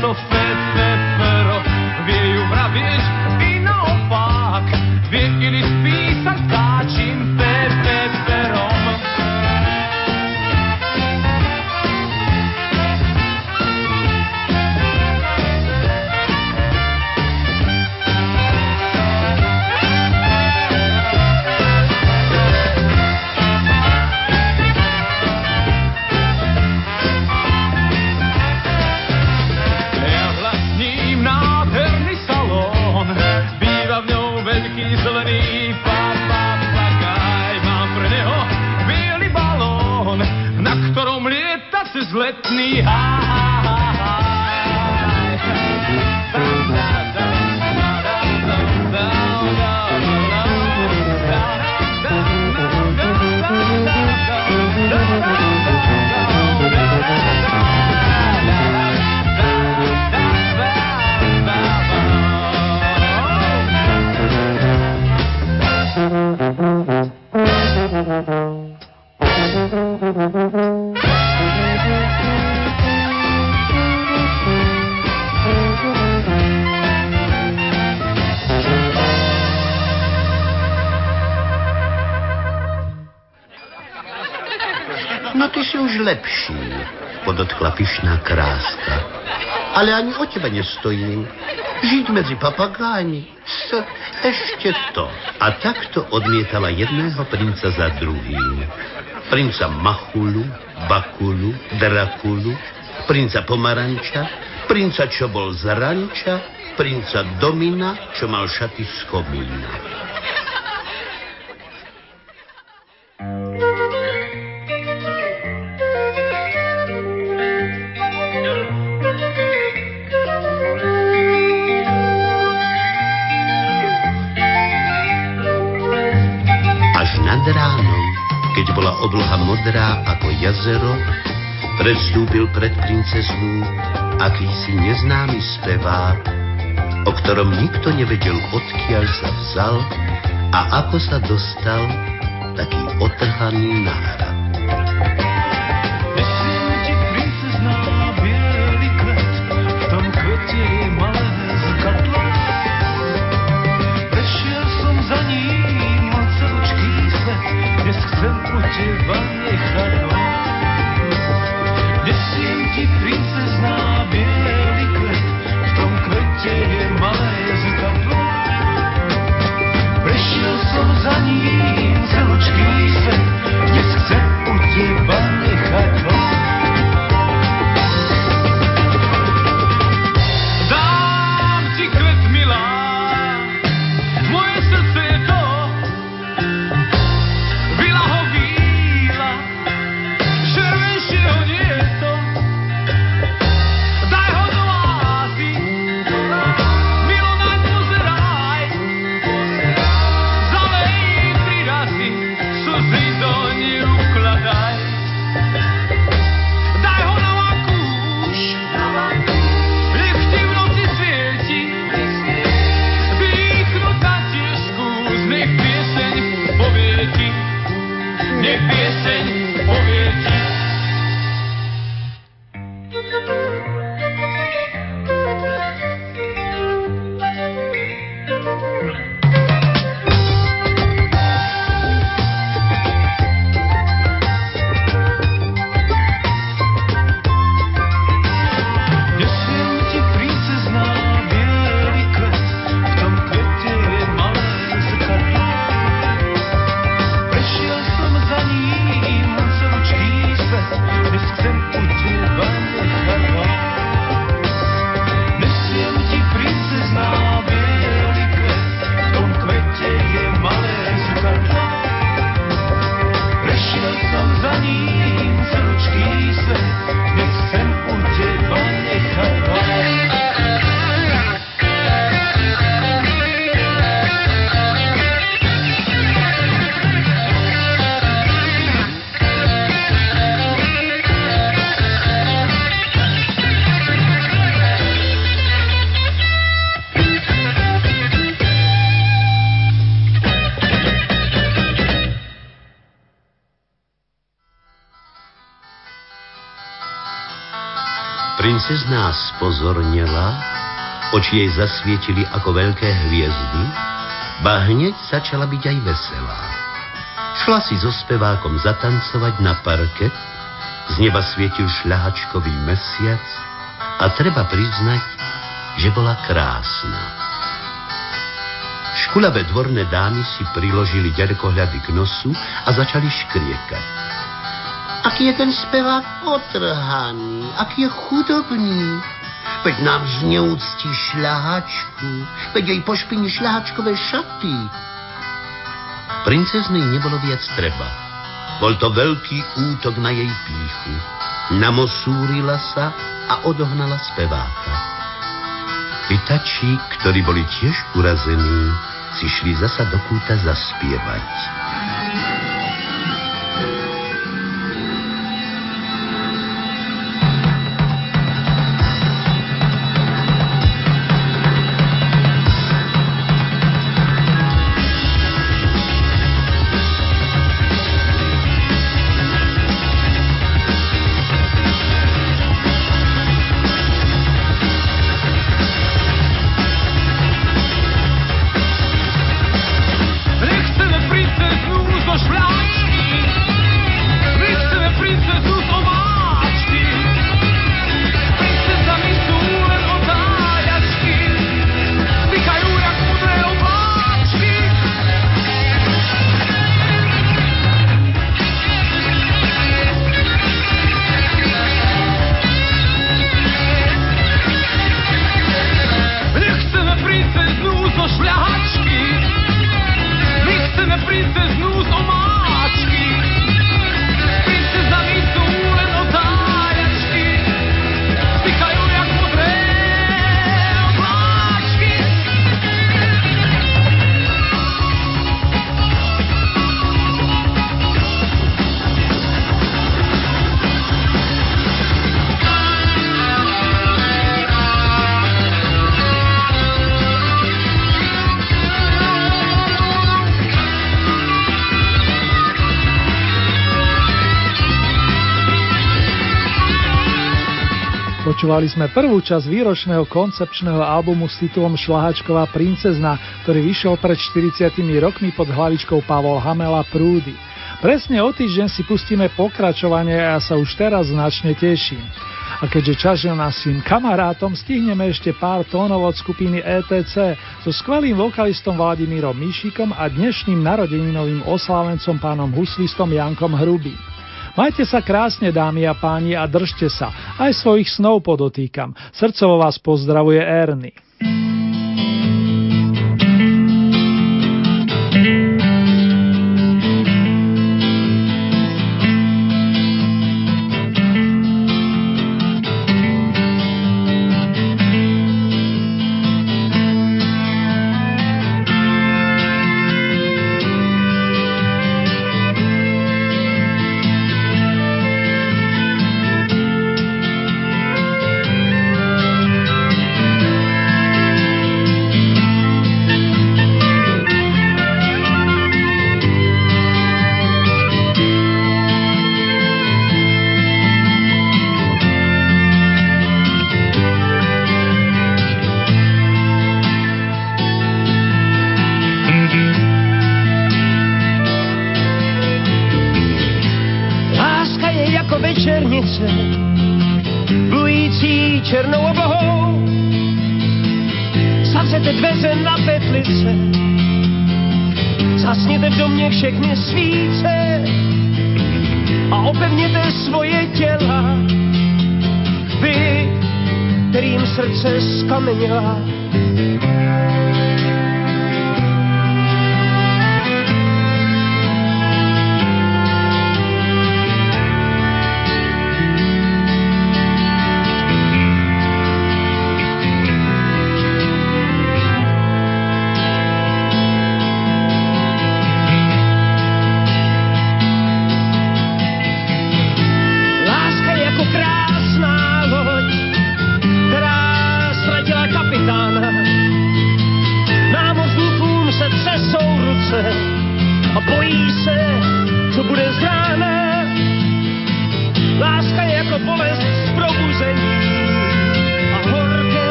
[SPEAKER 11] Tak prosto Pepe
[SPEAKER 10] pyšná kráska. Ale ani o teba nestojím. Žiť medzi papagáni, s, ešte to. A takto odmietala jedného princa za druhým. Princa Machulu, Bakulu, Drakulu, princa Pomaranča, princa, čo bol z ranča, princa Domina, čo mal šaty z komína. Keď bola obloha modrá ako jazero, predstúpil pred princeznu akýsi neznámy spevák, o ktorom nikto nevedel, odkiaľ sa vzal a ako sa dostal taký otrhaný náhrad.
[SPEAKER 11] Princezná
[SPEAKER 10] spozornila, oči jej zasvietili ako veľké hviezdy, ba hneď začala byť aj veselá. Šla si so spevákom zatancovať na parket, z neba svietil šľahačkový mesiac a treba priznať, že bola krásna. Škulavé dvorné dámy si priložili ďalekohľady k nosu a začali škriekať.
[SPEAKER 8] Aký je ten spevák otrhaný, aký je chudobný. Veď nám zneúcti šľahačku, veď jej pošpiní šľahačkové šaty.
[SPEAKER 10] Princeznej nebolo viac treba. Bol to veľký útok na jej píchu. Namosúrila sa a odohnala speváka. Pytači, ktorí boli tiež urazení, si šli zasa do kúta zaspievať.
[SPEAKER 1] Počúvali sme prvú časť výročného koncepčného albumu s titulom Šlahačková princezna, ktorý vyšiel pred 40 rokmi pod hlavičkou Pavol Hamela Prúdy. Presne o týždeň si pustíme pokračovanie a ja sa už teraz značne teším. A keďže čas je našim kamarátom, stihneme ešte pár tónov od skupiny ETC so skvelým vokalistom Vladimírom Míšikom a dnešným narodeninovým oslávencom pánom huslistom Jankom Hrubým. Majte sa krásne, dámy a páni, a držte sa. Aj svojich snov podotýkam. Srdcovo vás pozdravuje Erny.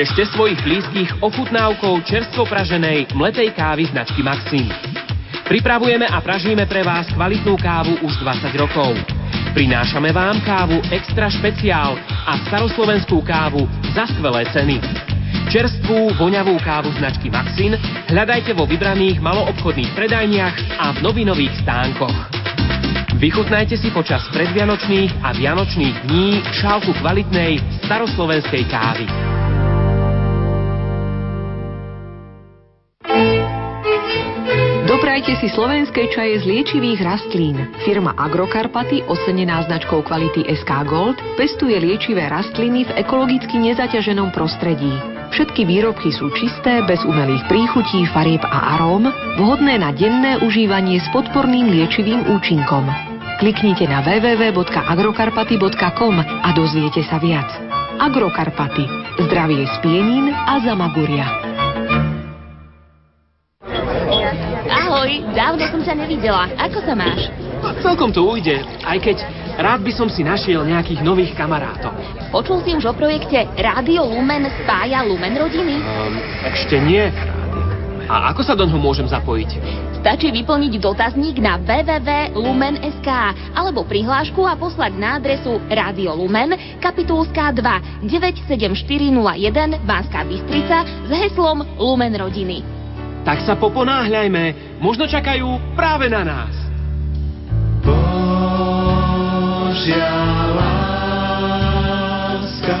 [SPEAKER 12] Potešte svojich blízkych ochutnávkou čerstvo praženej mletej kávy značky Maxim. Pripravujeme a pražíme pre vás kvalitnú kávu už 20 rokov. Prinášame vám kávu extra špeciál a staroslovenskú kávu za skvelé ceny. Čerstvú, voňavú kávu značky Maxin hľadajte vo vybraných maloobchodných predajniach a v novinových stánkoch. Vychutnajte si počas predvianočných a vianočných dní šálku kvalitnej staroslovenskej kávy.
[SPEAKER 13] Doprajte si slovenské čaje z liečivých rastlín. Firma Agrokarpaty, ocenená značkou kvality SK Gold, pestuje liečivé rastliny v ekologicky nezaťaženom prostredí. Všetky výrobky sú čisté, bez umelých príchutí, farieb a aróm, vhodné na denné užívanie s podporným liečivým účinkom. Kliknite na www.agrokarpaty.com a dozviete sa viac. Agrokarpaty. Zdravie z pienín a zamaguria.
[SPEAKER 14] Ahoj, dávno som ťa nevidela. Ako sa máš?
[SPEAKER 12] Celkom to ujde, aj keď rád by som si našiel nejakých nových kamarátov.
[SPEAKER 14] Počul si už o projekte Rádio Lumen spája Lumen rodiny?
[SPEAKER 12] Um, ešte nie. A ako sa do ňoho môžem zapojiť?
[SPEAKER 14] Stačí vyplniť dotazník na www.lumen.sk alebo prihlášku a poslať na adresu Rádio Lumen, kapitulská 2 97401 Banská Bystrica s heslom Lumen rodiny.
[SPEAKER 12] Tak sa poponáhľajme, možno čakajú práve na nás.
[SPEAKER 7] Božia láska